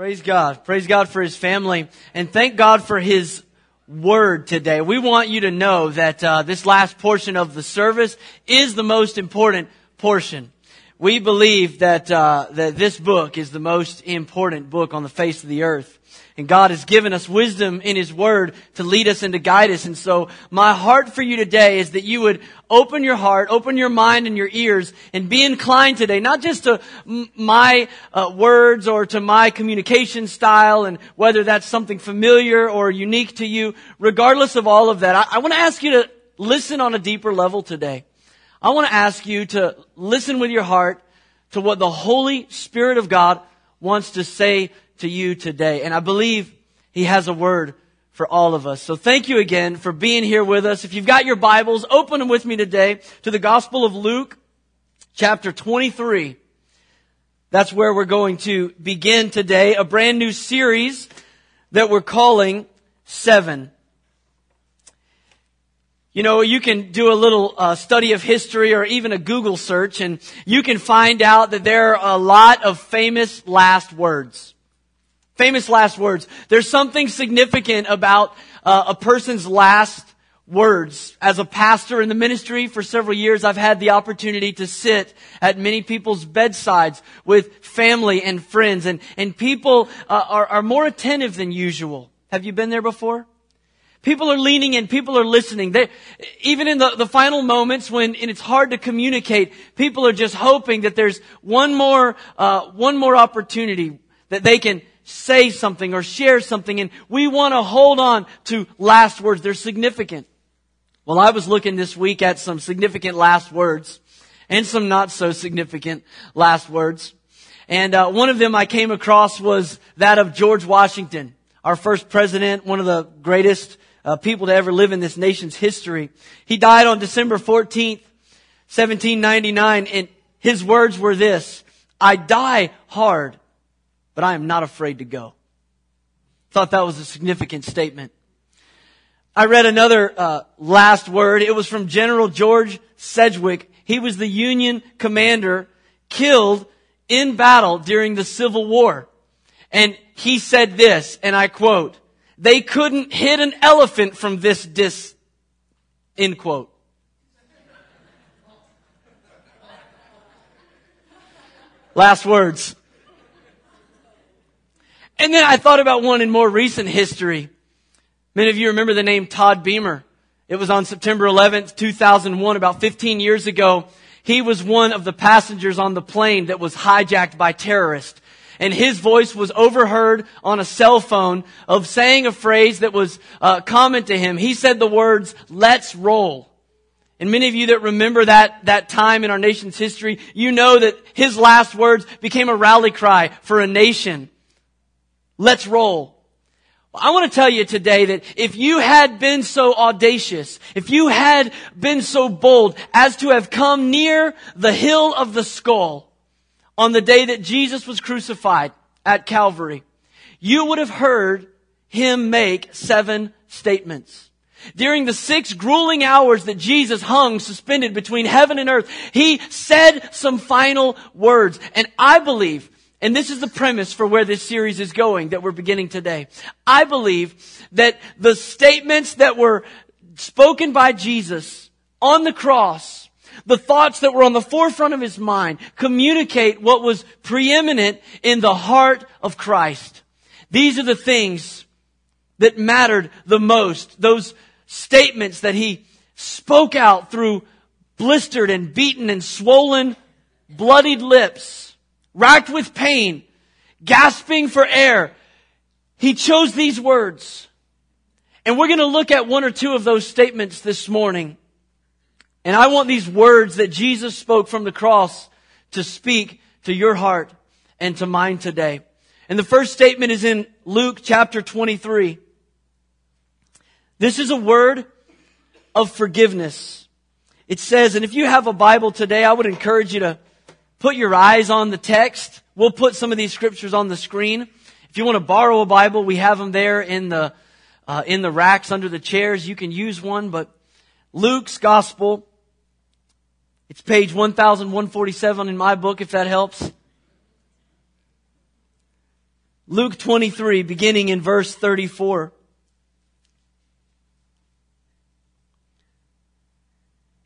Praise God. Praise God for his family. And thank God for his word today. We want you to know that uh, this last portion of the service is the most important portion. We believe that, uh, that this book is the most important book on the face of the earth. And God has given us wisdom in His Word to lead us and to guide us. And so my heart for you today is that you would open your heart, open your mind and your ears, and be inclined today, not just to my uh, words or to my communication style and whether that's something familiar or unique to you. Regardless of all of that, I, I want to ask you to listen on a deeper level today. I want to ask you to listen with your heart to what the Holy Spirit of God wants to say to you today. And I believe He has a word for all of us. So thank you again for being here with us. If you've got your Bibles, open them with me today to the Gospel of Luke, chapter 23. That's where we're going to begin today, a brand new series that we're calling Seven. You know, you can do a little uh, study of history or even a Google search and you can find out that there are a lot of famous last words. Famous last words. There's something significant about uh, a person's last words. As a pastor in the ministry for several years, I've had the opportunity to sit at many people's bedsides with family and friends, and, and people uh, are, are more attentive than usual. Have you been there before? People are leaning in. People are listening. They, even in the, the final moments when it's hard to communicate, people are just hoping that there's one more, uh, one more opportunity that they can say something or share something and we want to hold on to last words. They're significant. Well, I was looking this week at some significant last words and some not so significant last words. And uh, one of them I came across was that of George Washington, our first president, one of the greatest uh, people to ever live in this nation's history. He died on December 14th, 1799, and his words were this, I die hard, but I am not afraid to go. Thought that was a significant statement. I read another uh, last word. It was from General George Sedgwick. He was the Union commander killed in battle during the Civil War. And he said this, and I quote, they couldn't hit an elephant from this dis, end quote. Last words. And then I thought about one in more recent history. Many of you remember the name Todd Beamer. It was on September 11th, 2001, about 15 years ago. He was one of the passengers on the plane that was hijacked by terrorists. And his voice was overheard on a cell phone of saying a phrase that was uh, common to him. He said the words, let's roll. And many of you that remember that, that time in our nation's history, you know that his last words became a rally cry for a nation. Let's roll. I want to tell you today that if you had been so audacious, if you had been so bold as to have come near the hill of the skull on the day that Jesus was crucified at Calvary, you would have heard him make seven statements. During the six grueling hours that Jesus hung suspended between heaven and earth, he said some final words. And I believe and this is the premise for where this series is going that we're beginning today. I believe that the statements that were spoken by Jesus on the cross, the thoughts that were on the forefront of his mind, communicate what was preeminent in the heart of Christ. These are the things that mattered the most. Those statements that he spoke out through blistered and beaten and swollen, bloodied lips racked with pain, gasping for air. He chose these words. And we're going to look at one or two of those statements this morning. And I want these words that Jesus spoke from the cross to speak to your heart and to mine today. And the first statement is in Luke chapter 23. This is a word of forgiveness. It says, and if you have a Bible today, I would encourage you to put your eyes on the text. We'll put some of these scriptures on the screen. If you want to borrow a Bible, we have them there in the, uh, in the racks under the chairs. You can use one, but Luke's gospel, it's page 1147 in my book, if that helps. Luke 23, beginning in verse 34.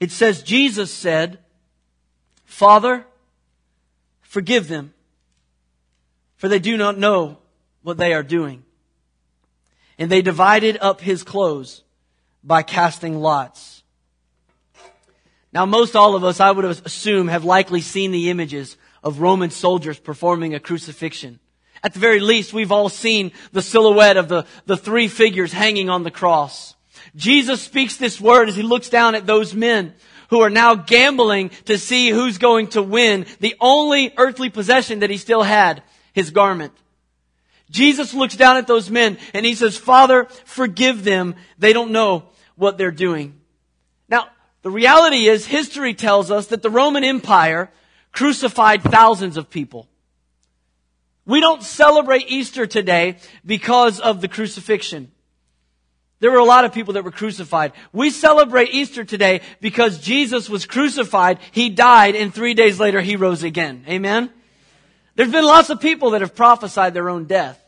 It says, Jesus said, Father, forgive them, for they do not know what they are doing. And they divided up his clothes by casting lots. Now, most all of us, I would assume, have likely seen the images of Roman soldiers performing a crucifixion. At the very least, we've all seen the silhouette of the, the three figures hanging on the cross. Jesus speaks this word as he looks down at those men who are now gambling to see who's going to win the only earthly possession that he still had, his garment. Jesus looks down at those men and he says, Father, forgive them. They don't know what they're doing. The reality is history tells us that the Roman Empire crucified thousands of people. We don't celebrate Easter today because of the crucifixion. There were a lot of people that were crucified. We celebrate Easter today because Jesus was crucified, He died, and three days later He rose again. Amen? There's been lots of people that have prophesied their own death.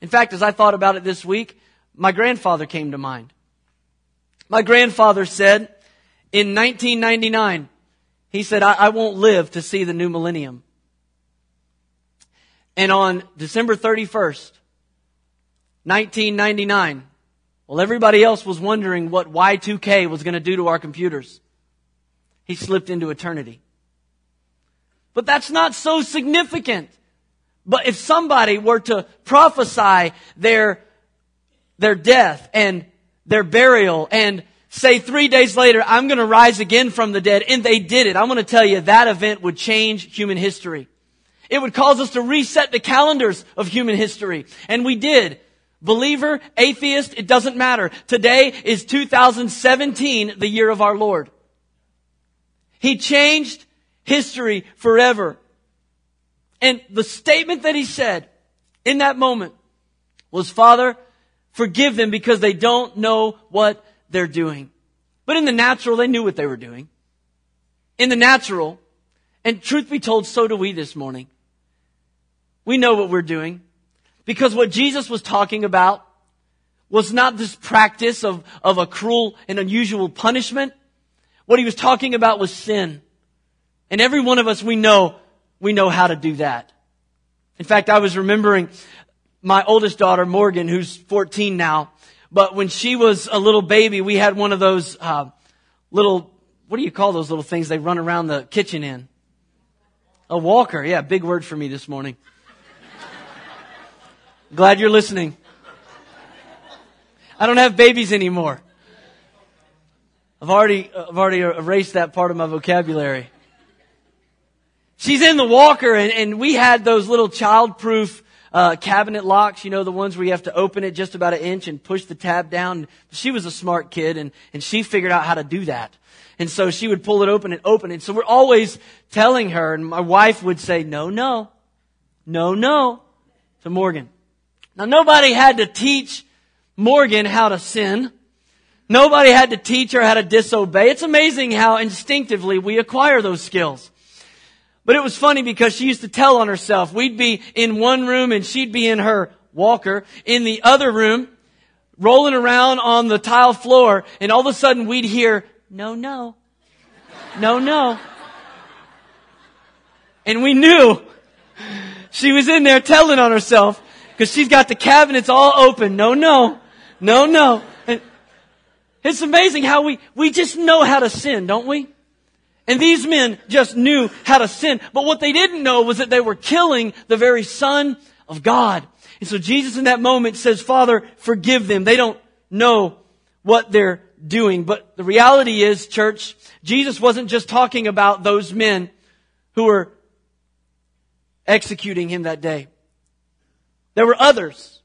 In fact, as I thought about it this week, my grandfather came to mind. My grandfather said in 1999, he said, I, I won't live to see the new millennium. And on December 31st, 1999, well, everybody else was wondering what Y2K was going to do to our computers. He slipped into eternity. But that's not so significant. But if somebody were to prophesy their, their death and their burial and say three days later, I'm going to rise again from the dead, and they did it, I'm going to tell you that event would change human history. It would cause us to reset the calendars of human history. And we did. Believer, atheist, it doesn't matter. Today is 2017, the year of our Lord. He changed history forever. And the statement that he said in that moment was, Father, forgive them because they don't know what they're doing. But in the natural, they knew what they were doing. In the natural, and truth be told, so do we this morning. We know what we're doing. Because what Jesus was talking about was not this practice of, of a cruel and unusual punishment. What he was talking about was sin. And every one of us, we know, we know how to do that. In fact, I was remembering my oldest daughter, Morgan, who's 14 now. But when she was a little baby, we had one of those, uh, little, what do you call those little things they run around the kitchen in? A walker. Yeah, big word for me this morning. Glad you're listening. I don't have babies anymore. I've already, I've already erased that part of my vocabulary. She's in the walker and, and we had those little child-proof uh, cabinet locks, you know, the ones where you have to open it just about an inch and push the tab down. She was a smart kid and, and she figured out how to do that. And so she would pull it open and open it. So we're always telling her, and my wife would say, no, no, no, no, to Morgan. Now nobody had to teach Morgan how to sin. Nobody had to teach her how to disobey. It's amazing how instinctively we acquire those skills. But it was funny because she used to tell on herself. We'd be in one room and she'd be in her walker in the other room, rolling around on the tile floor, and all of a sudden we'd hear, no, no, no, no. And we knew she was in there telling on herself because she's got the cabinets all open. No, no, no, no. And it's amazing how we, we just know how to sin, don't we? And these men just knew how to sin. But what they didn't know was that they were killing the very Son of God. And so Jesus in that moment says, Father, forgive them. They don't know what they're doing. But the reality is, church, Jesus wasn't just talking about those men who were executing him that day. There were others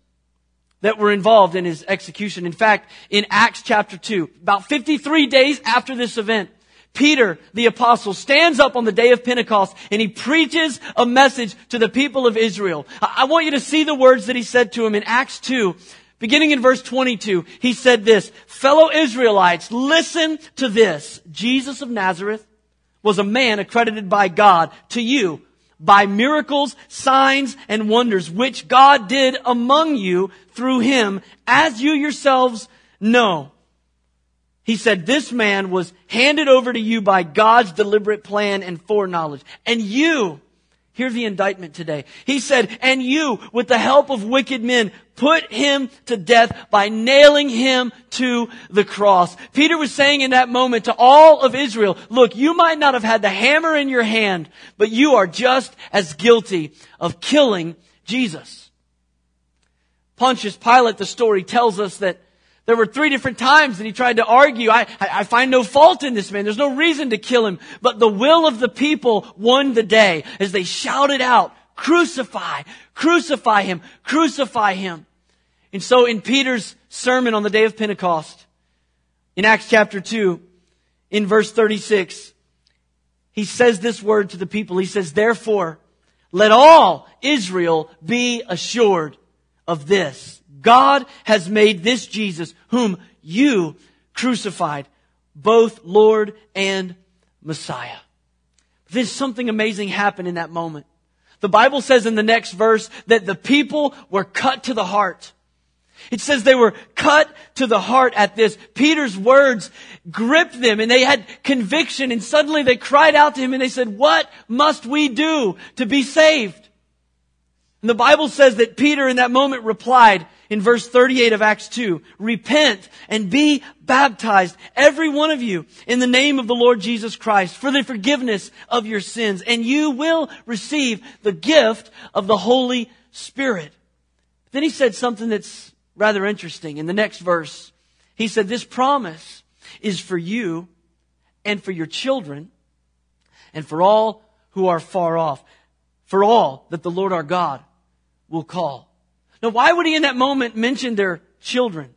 that were involved in his execution. In fact, in Acts chapter 2, about 53 days after this event, Peter, the apostle, stands up on the day of Pentecost and he preaches a message to the people of Israel. I want you to see the words that he said to them in Acts 2, beginning in verse 22. He said this, fellow Israelites, listen to this. Jesus of Nazareth was a man accredited by God to you by miracles, signs, and wonders, which God did among you through him, as you yourselves know. He said, this man was handed over to you by God's deliberate plan and foreknowledge. And you, hear the indictment today. He said, and you, with the help of wicked men, put him to death by nailing him to the cross. Peter was saying in that moment to all of Israel, look, you might not have had the hammer in your hand, but you are just as guilty of killing Jesus. Pontius Pilate, the story tells us that there were three different times that he tried to argue, I, I, I, find no fault in this man. There's no reason to kill him. But the will of the people won the day as they shouted out, crucify, crucify him, crucify him. And so in Peter's sermon on the day of Pentecost, in Acts chapter 2, in verse 36, he says this word to the people. He says, therefore, let all Israel be assured of this God has made this Jesus, whom you crucified, both Lord and Messiah. Then something amazing happened in that moment. The Bible says in the next verse that the people were cut to the heart. It says they were cut to the heart at this. Peter's words gripped them and they had conviction and suddenly they cried out to him and they said, what must we do to be saved? And the Bible says that Peter in that moment replied, in verse 38 of Acts 2, repent and be baptized, every one of you, in the name of the Lord Jesus Christ for the forgiveness of your sins, and you will receive the gift of the Holy Spirit. Then he said something that's rather interesting in the next verse. He said, this promise is for you and for your children and for all who are far off, for all that the Lord our God will call. Now, why would he in that moment mention their children?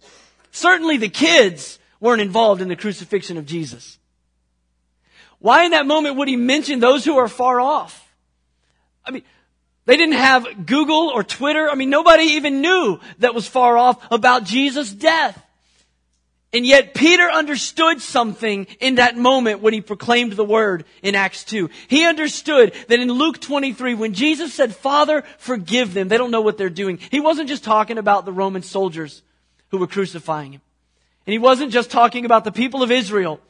Certainly the kids weren't involved in the crucifixion of Jesus. Why in that moment would he mention those who are far off? I mean, they didn't have Google or Twitter. I mean, nobody even knew that was far off about Jesus' death. And yet Peter understood something in that moment when he proclaimed the word in Acts 2. He understood that in Luke 23, when Jesus said, Father, forgive them, they don't know what they're doing. He wasn't just talking about the Roman soldiers who were crucifying him. And he wasn't just talking about the people of Israel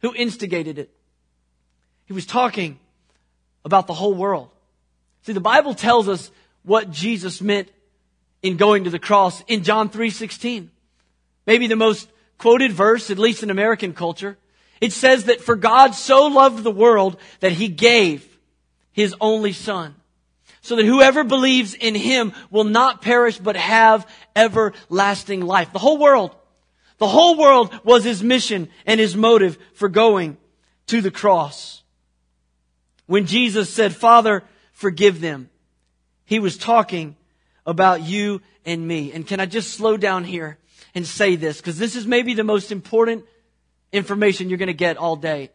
who instigated it. He was talking about the whole world. See, the Bible tells us what Jesus meant in going to the cross in John 3:16 maybe the most quoted verse, at least in American culture. It says that for God so loved the world that he gave his only son so that whoever believes in him will not perish but have everlasting life. The whole world, the whole world was his mission and his motive for going to the cross. When Jesus said, Father, forgive them, he was talking about you and me. And can I just slow down here and say this because this is maybe the most important information you're going to get all day.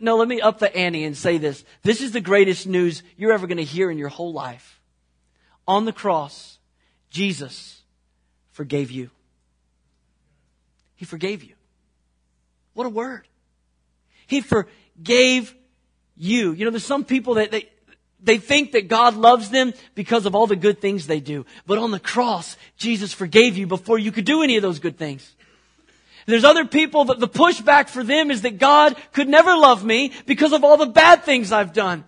No, let me up the ante and say this. This is the greatest news you're ever going to hear in your whole life. On the cross, Jesus forgave you. He forgave you. What a word. He forgave you. You know, there's some people that they, they think that God loves them because of all the good things they do. But on the cross, Jesus forgave you before you could do any of those good things. There's other people that the pushback for them is that God could never love me because of all the bad things I've done.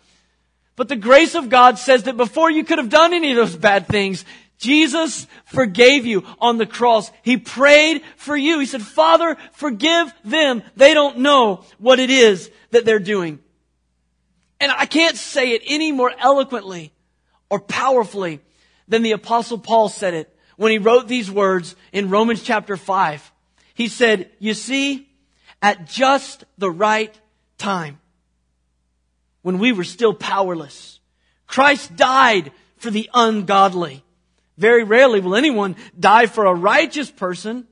But the grace of God says that before you could have done any of those bad things, Jesus forgave you on the cross. He prayed for you. He said, Father, forgive them. They don't know what it is that they're doing. And I can't say it any more eloquently or powerfully than the apostle Paul said it when he wrote these words in Romans chapter 5. He said, you see, at just the right time, when we were still powerless, Christ died for the ungodly. Very rarely will anyone die for a righteous person,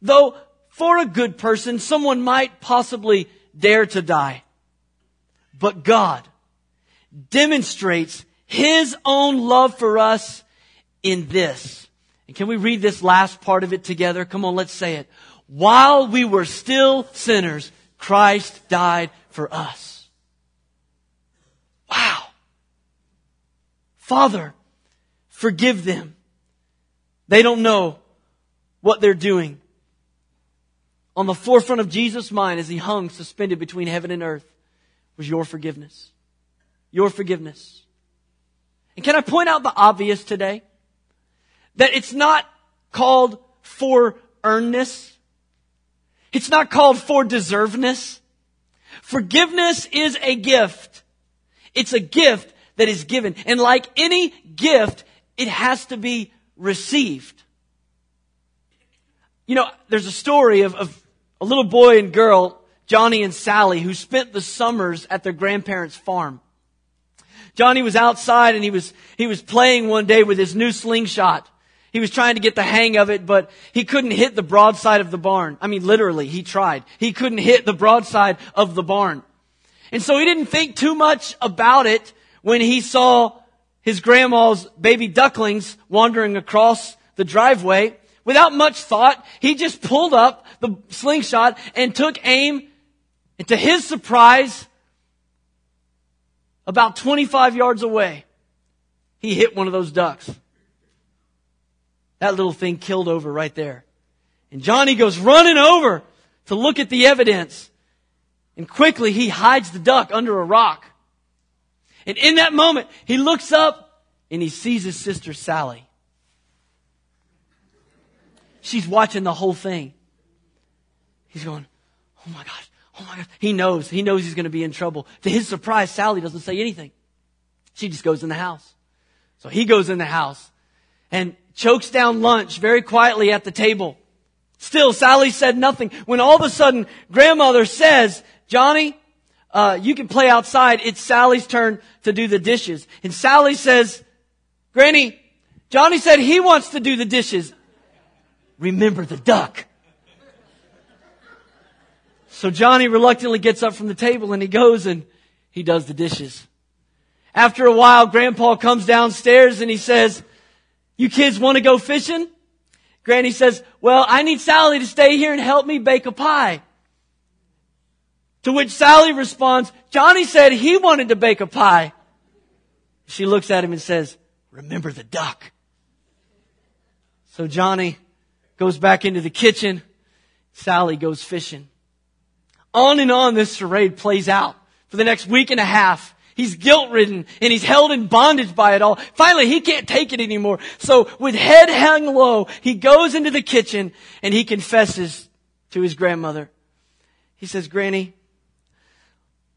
though for a good person, someone might possibly dare to die. But God demonstrates His own love for us in this. And can we read this last part of it together? Come on, let's say it. While we were still sinners, Christ died for us. Wow. Father, forgive them. They don't know what they're doing. On the forefront of Jesus' mind as he hung suspended between heaven and earth was your forgiveness. Your forgiveness. And can I point out the obvious today? That it's not called for earnness. It's not called for deservedness. Forgiveness is a gift. It's a gift that is given. And like any gift, it has to be received. You know, there's a story of, of a little boy and girl, Johnny and Sally, who spent the summers at their grandparents' farm. Johnny was outside and he was, he was playing one day with his new slingshot. He was trying to get the hang of it, but he couldn't hit the broadside of the barn. I mean, literally, he tried. He couldn't hit the broadside of the barn. And so he didn't think too much about it when he saw his grandma's baby ducklings wandering across the driveway. Without much thought, he just pulled up the slingshot and took aim. And to his surprise, about 25 yards away, he hit one of those ducks. That little thing killed over right there. And Johnny goes running over to look at the evidence. And quickly he hides the duck under a rock. And in that moment, he looks up and he sees his sister Sally. She's watching the whole thing. He's going, Oh my gosh, oh my God. He knows, he knows he's going to be in trouble. To his surprise, Sally doesn't say anything. She just goes in the house. So he goes in the house and chokes down lunch very quietly at the table. Still, Sally said nothing. When all of a sudden, grandmother says, Johnny, uh, you can play outside. It's Sally's turn to do the dishes. And Sally says, Granny, Johnny said he wants to do the dishes. Remember the duck. So Johnny reluctantly gets up from the table and he goes and he does the dishes. After a while, Grandpa comes downstairs and he says, you kids want to go fishing? Granny says, well, I need Sally to stay here and help me bake a pie. To which Sally responds, Johnny said he wanted to bake a pie. She looks at him and says, remember the duck. So Johnny goes back into the kitchen. Sally goes fishing. On and on this charade plays out for the next week and a half. He's guilt ridden and he's held in bondage by it all. Finally, he can't take it anymore. So with head hung low, he goes into the kitchen and he confesses to his grandmother. He says, Granny,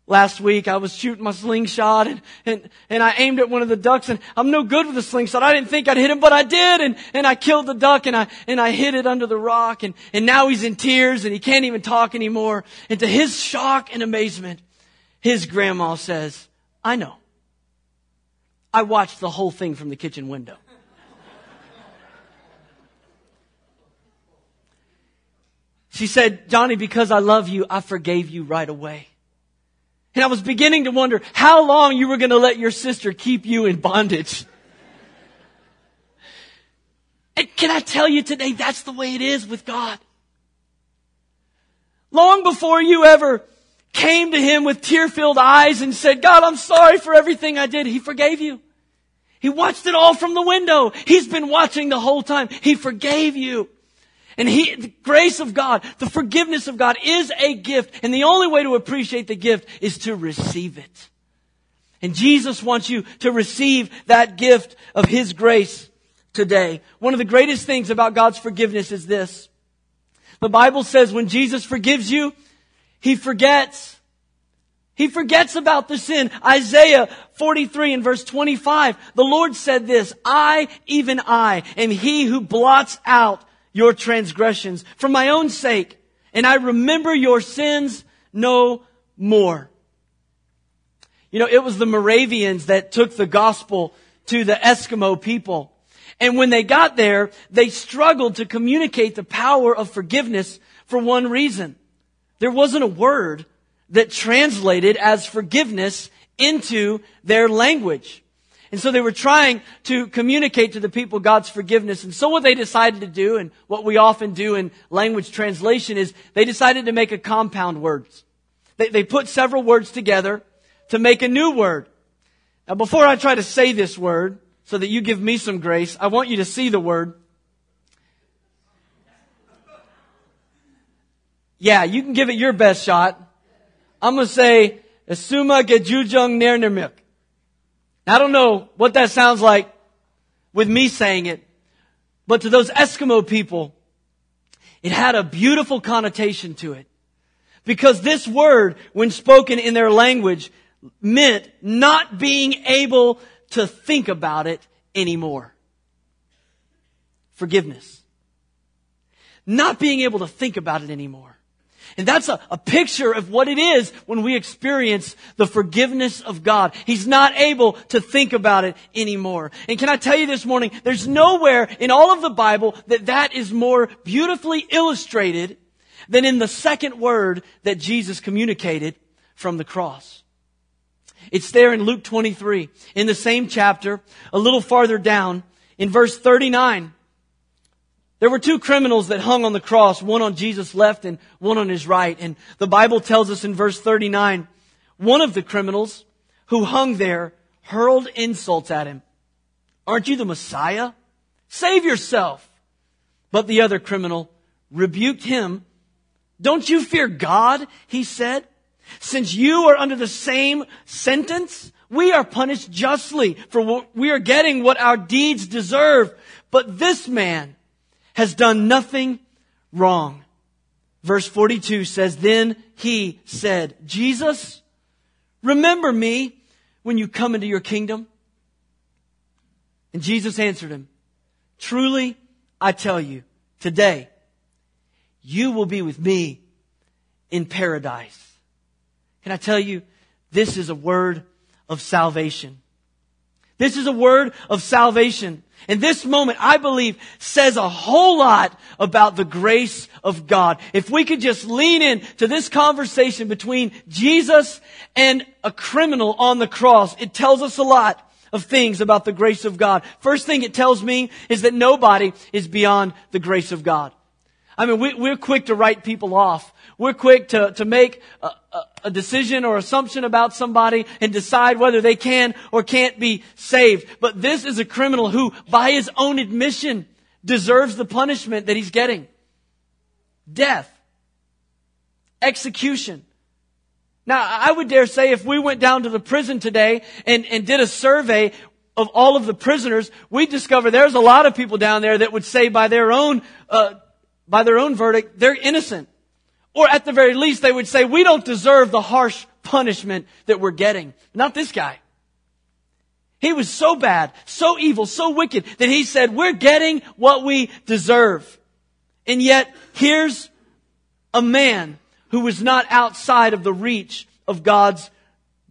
last week I was shooting my slingshot and, and, and I aimed at one of the ducks and I'm no good with a slingshot. I didn't think I'd hit him, but I did and, and I killed the duck and I, and I hit it under the rock and, and now he's in tears and he can't even talk anymore. And to his shock and amazement, his grandma says, I know. I watched the whole thing from the kitchen window. She said, Johnny, because I love you, I forgave you right away. And I was beginning to wonder how long you were going to let your sister keep you in bondage. And can I tell you today, that's the way it is with God. Long before you ever came to him with tear-filled eyes and said, God, I'm sorry for everything I did. He forgave you. He watched it all from the window. He's been watching the whole time. He forgave you. And he, the grace of God, the forgiveness of God is a gift. And the only way to appreciate the gift is to receive it. And Jesus wants you to receive that gift of His grace today. One of the greatest things about God's forgiveness is this. The Bible says when Jesus forgives you, he forgets. He forgets about the sin. Isaiah 43 and verse 25. The Lord said this, I, even I, am he who blots out your transgressions for my own sake, and I remember your sins no more. You know, it was the Moravians that took the gospel to the Eskimo people. And when they got there, they struggled to communicate the power of forgiveness for one reason. There wasn't a word that translated as forgiveness into their language. And so they were trying to communicate to the people God's forgiveness. And so what they decided to do, and what we often do in language translation, is they decided to make a compound words. They, they put several words together to make a new word. Now, before I try to say this word, so that you give me some grace, I want you to see the word. Yeah, you can give it your best shot. I'm gonna say, Asuma Gejujung Nernermik. I don't know what that sounds like with me saying it, but to those Eskimo people, it had a beautiful connotation to it. Because this word, when spoken in their language, meant not being able to think about it anymore. Forgiveness. Not being able to think about it anymore. And that's a, a, picture of what it is when we experience the forgiveness of God. He's not able to think about it anymore. And can I tell you this morning, there's nowhere in all of the Bible that that is more beautifully illustrated than in the second word that Jesus communicated from the cross. It's there in Luke 23, in the same chapter, a little farther down, in verse 39. There were two criminals that hung on the cross, one on Jesus' left and one on his right. And the Bible tells us in verse 39, one of the criminals who hung there hurled insults at him. Aren't you the Messiah? Save yourself. But the other criminal rebuked him. Don't you fear God? He said. Since you are under the same sentence, we are punished justly for what we are getting what our deeds deserve. But this man has done nothing wrong. Verse 42 says, Then he said, Jesus, remember me when you come into your kingdom. And Jesus answered him, Truly, I tell you, today, you will be with me in paradise. Can I tell you, this is a word of salvation. This is a word of salvation. And this moment, I believe, says a whole lot about the grace of God. If we could just lean in to this conversation between Jesus and a criminal on the cross, it tells us a lot of things about the grace of God. First thing it tells me is that nobody is beyond the grace of God. I mean, we, are quick to write people off we're quick to, to make a, a, decision or assumption about somebody and decide whether they can or can't be saved. But this is a criminal who, by his own admission, deserves the punishment that he's getting. Death. Execution. Now, I would dare say if we went down to the prison today and, and did a survey of all of the prisoners, we'd discover there's a lot of people down there that would say by their own, uh, by their own verdict, they're innocent. Or at the very least, they would say, we don't deserve the harsh punishment that we're getting. Not this guy. He was so bad, so evil, so wicked that he said, we're getting what we deserve. And yet, here's a man who was not outside of the reach of God's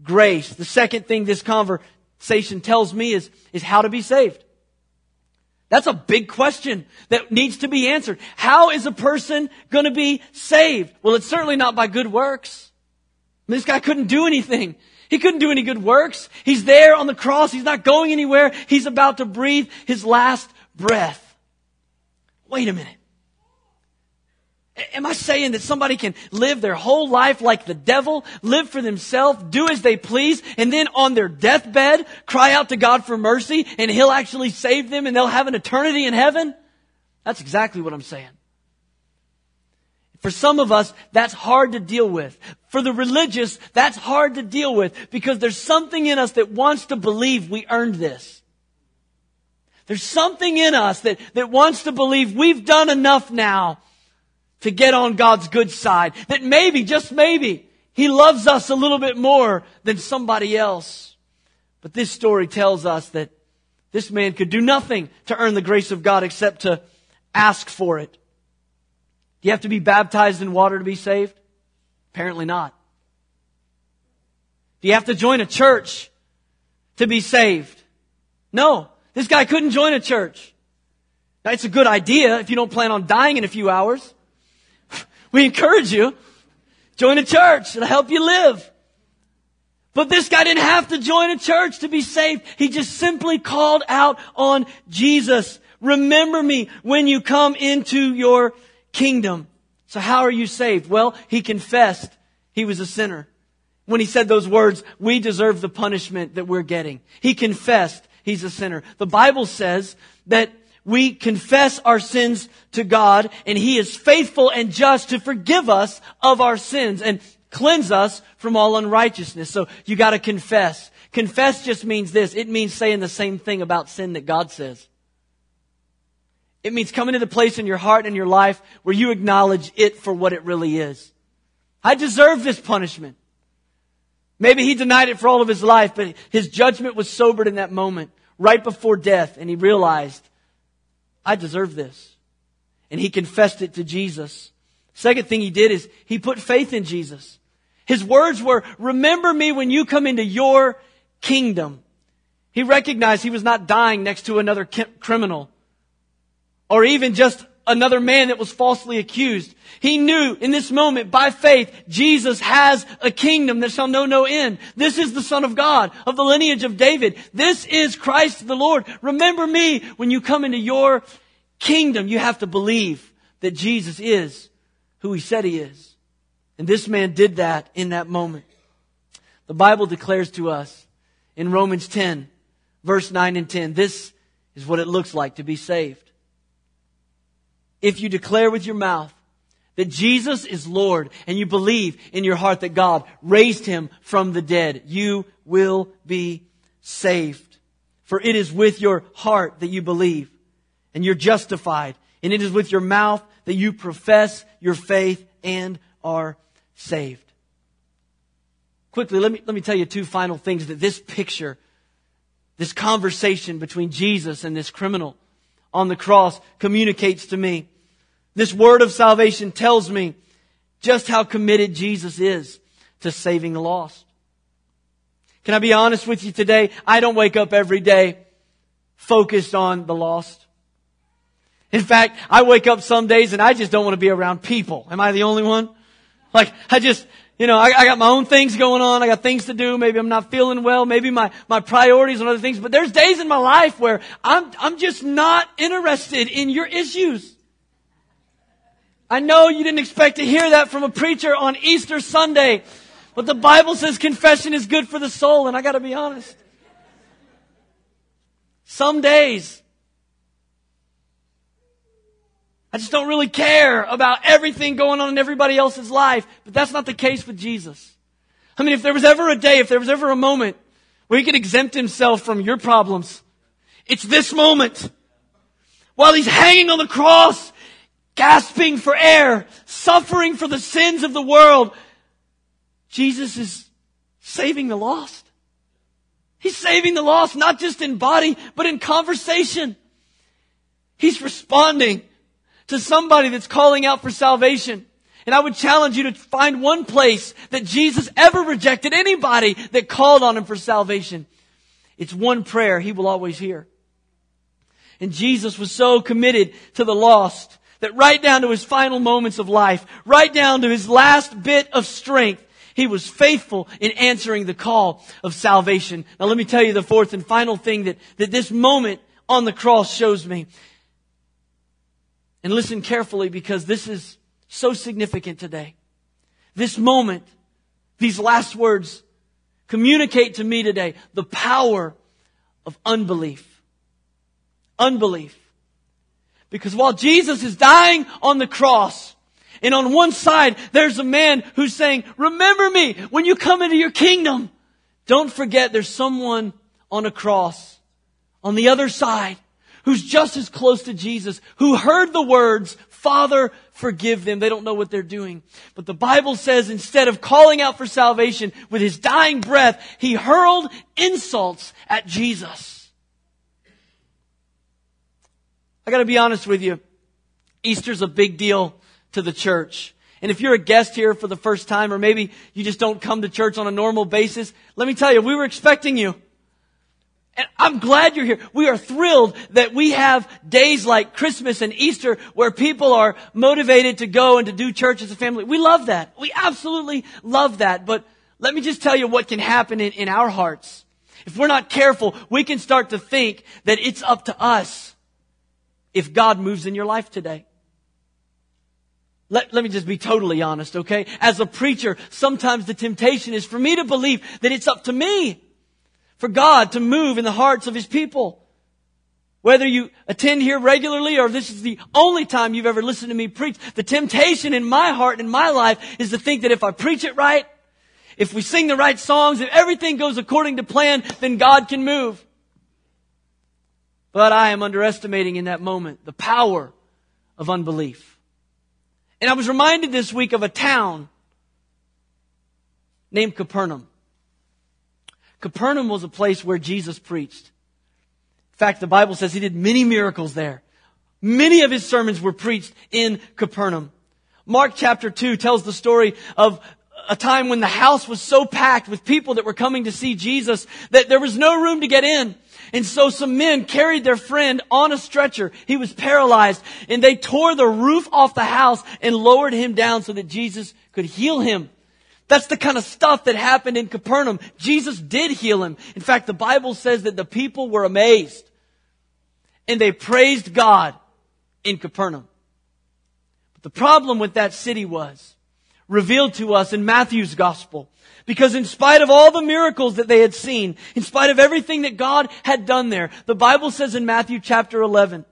grace. The second thing this conversation tells me is, is how to be saved. That's a big question that needs to be answered. How is a person going to be saved? Well, it's certainly not by good works. This guy couldn't do anything. He couldn't do any good works. He's there on the cross. He's not going anywhere. He's about to breathe his last breath. Wait a minute. Am I saying that somebody can live their whole life like the devil, live for themselves, do as they please, and then on their deathbed cry out to God for mercy and He'll actually save them and they'll have an eternity in heaven? That's exactly what I'm saying. For some of us, that's hard to deal with. For the religious, that's hard to deal with because there's something in us that wants to believe we earned this. There's something in us that, that wants to believe we've done enough now to get on God's good side. That maybe, just maybe, He loves us a little bit more than somebody else. But this story tells us that this man could do nothing to earn the grace of God except to ask for it. Do you have to be baptized in water to be saved? Apparently not. Do you have to join a church to be saved? No. This guy couldn't join a church. Now, it's a good idea if you don't plan on dying in a few hours. We encourage you. Join a church. It'll help you live. But this guy didn't have to join a church to be saved. He just simply called out on Jesus. Remember me when you come into your kingdom. So how are you saved? Well, he confessed he was a sinner. when he said those words, we deserve the punishment that we're getting. He confessed he's a sinner. The Bible says that we confess our sins to God and he is faithful and just to forgive us of our sins and cleanse us from all unrighteousness. So you gotta confess. Confess just means this. It means saying the same thing about sin that God says. It means coming to the place in your heart and your life where you acknowledge it for what it really is. I deserve this punishment. Maybe he denied it for all of his life, but his judgment was sobered in that moment, right before death, and he realized, I deserve this. And he confessed it to Jesus. Second thing he did is he put faith in Jesus. His words were, remember me when you come into your kingdom. He recognized he was not dying next to another criminal or even just another man that was falsely accused. He knew in this moment by faith, Jesus has a kingdom that shall know no end. This is the son of God of the lineage of David. This is Christ the Lord. Remember me when you come into your kingdom. You have to believe that Jesus is who he said he is. And this man did that in that moment. The Bible declares to us in Romans 10 verse 9 and 10, this is what it looks like to be saved if you declare with your mouth that Jesus is Lord and you believe in your heart that God raised him from the dead, you will be saved. For it is with your heart that you believe and you're justified. And it is with your mouth that you profess your faith and are saved. Quickly, let me, let me tell you two final things that this picture, this conversation between Jesus and this criminal on the cross communicates to me. This word of salvation tells me just how committed Jesus is to saving the lost. Can I be honest with you today? I don't wake up every day focused on the lost. In fact, I wake up some days and I just don't want to be around people. Am I the only one? Like, I just, you know, I, I, got my own things going on. I got things to do. Maybe I'm not feeling well. Maybe my, my priorities and other things. But there's days in my life where I'm, I'm just not interested in your issues. I know you didn't expect to hear that from a preacher on Easter Sunday, but the Bible says confession is good for the soul, and I gotta be honest. Some days, I just don't really care about everything going on in everybody else's life, but that's not the case with Jesus. I mean, if there was ever a day, if there was ever a moment where he could exempt himself from your problems, it's this moment. While he's hanging on the cross, gasping for air, suffering for the sins of the world. Jesus is saving the lost. He's saving the lost, not just in body, but in conversation. He's responding to somebody that's calling out for salvation. And I would challenge you to find one place that Jesus ever rejected anybody that called on him for salvation. It's one prayer he will always hear. And Jesus was so committed to the lost that right down to his final moments of life, right down to his last bit of strength, he was faithful in answering the call of salvation. Now let me tell you the fourth and final thing that, that this moment on the cross shows me. And listen carefully because this is so significant today. This moment, these last words communicate to me today the power of unbelief. Unbelief. Because while Jesus is dying on the cross, and on one side, there's a man who's saying, remember me when you come into your kingdom. Don't forget there's someone on a cross on the other side who's just as close to Jesus, who heard the words, Father, forgive them. They don't know what they're doing. But the Bible says instead of calling out for salvation with his dying breath, he hurled insults at Jesus. I gotta be honest with you. Easter's a big deal to the church. And if you're a guest here for the first time, or maybe you just don't come to church on a normal basis, let me tell you, we were expecting you. And I'm glad you're here. We are thrilled that we have days like Christmas and Easter where people are motivated to go and to do church as a family. We love that. We absolutely love that. But let me just tell you what can happen in, in our hearts. If we're not careful, we can start to think that it's up to us if God moves in your life today. let, let me just be totally honest, okay? As a preacher, sometimes the temptation is for me to believe that it's up to me for God to move in the hearts of His people. Whether you attend here regularly or this is the only time you've ever listened to me preach, the temptation in my heart and in my life is to think that if I preach it right, if we sing the right songs, if everything goes according to plan, then God can move. But I am underestimating in that moment the power of unbelief. And I was reminded this week of a town named Capernaum. Capernaum was a place where Jesus preached. In fact, the Bible says he did many miracles there. Many of his sermons were preached in Capernaum. Mark chapter 2 tells the story of a time when the house was so packed with people that were coming to see Jesus that there was no room to get in. And so some men carried their friend on a stretcher. He was paralyzed and they tore the roof off the house and lowered him down so that Jesus could heal him. That's the kind of stuff that happened in Capernaum. Jesus did heal him. In fact, the Bible says that the people were amazed and they praised God in Capernaum. But the problem with that city was revealed to us in Matthew's gospel because in spite of all the miracles that they had seen, in spite of everything that God had done there, the Bible says in Matthew chapter 11,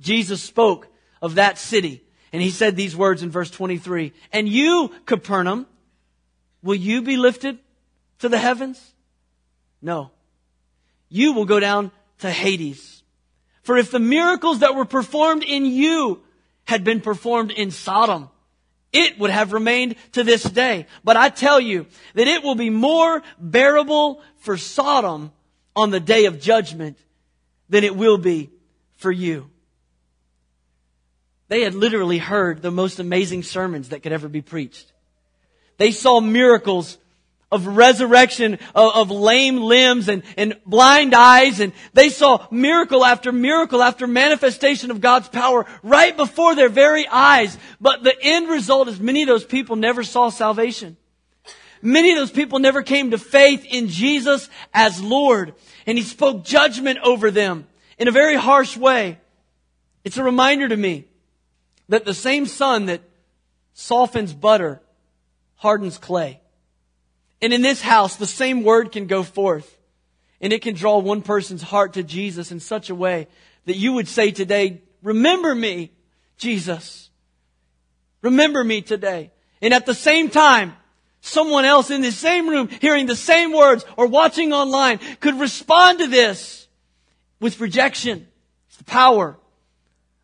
Jesus spoke of that city. And he said these words in verse 23, And you, Capernaum, will you be lifted to the heavens? No. You will go down to Hades. For if the miracles that were performed in you had been performed in Sodom, it would have remained to this day. But I tell you that it will be more bearable for Sodom on the day of judgment than it will be for you. They had literally heard the most amazing sermons that could ever be preached. They saw miracles of resurrection of, of, lame limbs and, and blind eyes and they saw miracle after miracle after manifestation of God's power right before their very eyes. But the end result is many of those people never saw salvation. Many of those people never came to faith in Jesus as Lord and He spoke judgment over them in a very harsh way. It's a reminder to me that the same sun that softens butter hardens clay. And in this house, the same word can go forth. And it can draw one person's heart to Jesus in such a way that you would say today, remember me, Jesus. Remember me today. And at the same time, someone else in the same room hearing the same words or watching online could respond to this with rejection. It's the power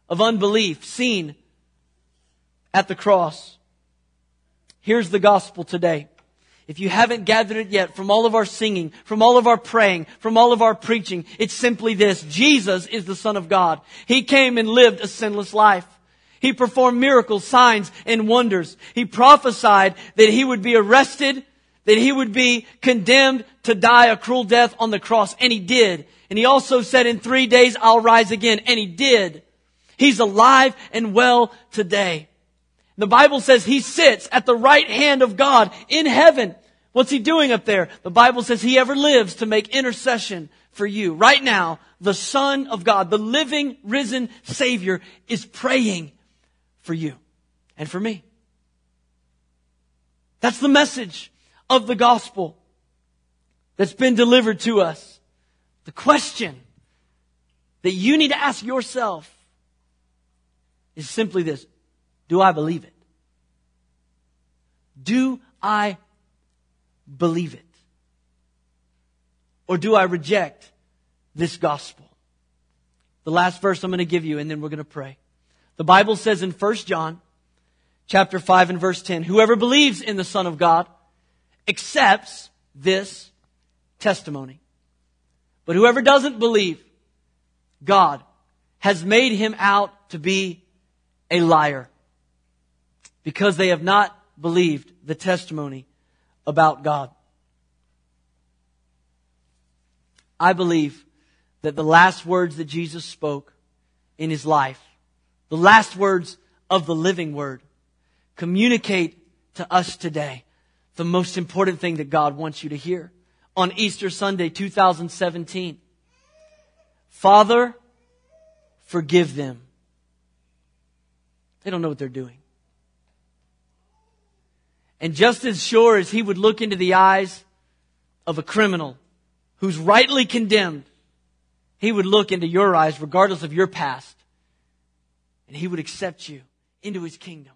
of unbelief seen at the cross. Here's the gospel today. If you haven't gathered it yet from all of our singing, from all of our praying, from all of our preaching, it's simply this. Jesus is the Son of God. He came and lived a sinless life. He performed miracles, signs, and wonders. He prophesied that he would be arrested, that he would be condemned to die a cruel death on the cross, and he did. And he also said, in three days I'll rise again, and he did. He's alive and well today. The Bible says he sits at the right hand of God in heaven. What's he doing up there? The Bible says he ever lives to make intercession for you. Right now, the Son of God, the living, risen Savior is praying for you and for me. That's the message of the gospel that's been delivered to us. The question that you need to ask yourself is simply this. Do I believe it? Do I believe it? Or do I reject this gospel? The last verse I'm going to give you and then we're going to pray. The Bible says in 1 John chapter 5 and verse 10, whoever believes in the Son of God accepts this testimony. But whoever doesn't believe, God has made him out to be a liar because they have not believed the testimony about God. I believe that the last words that Jesus spoke in his life, the last words of the living word, communicate to us today the most important thing that God wants you to hear on Easter Sunday 2017. Father, forgive them. They don't know what they're doing. And just as sure as he would look into the eyes of a criminal who's rightly condemned, he would look into your eyes regardless of your past. And he would accept you into his kingdom.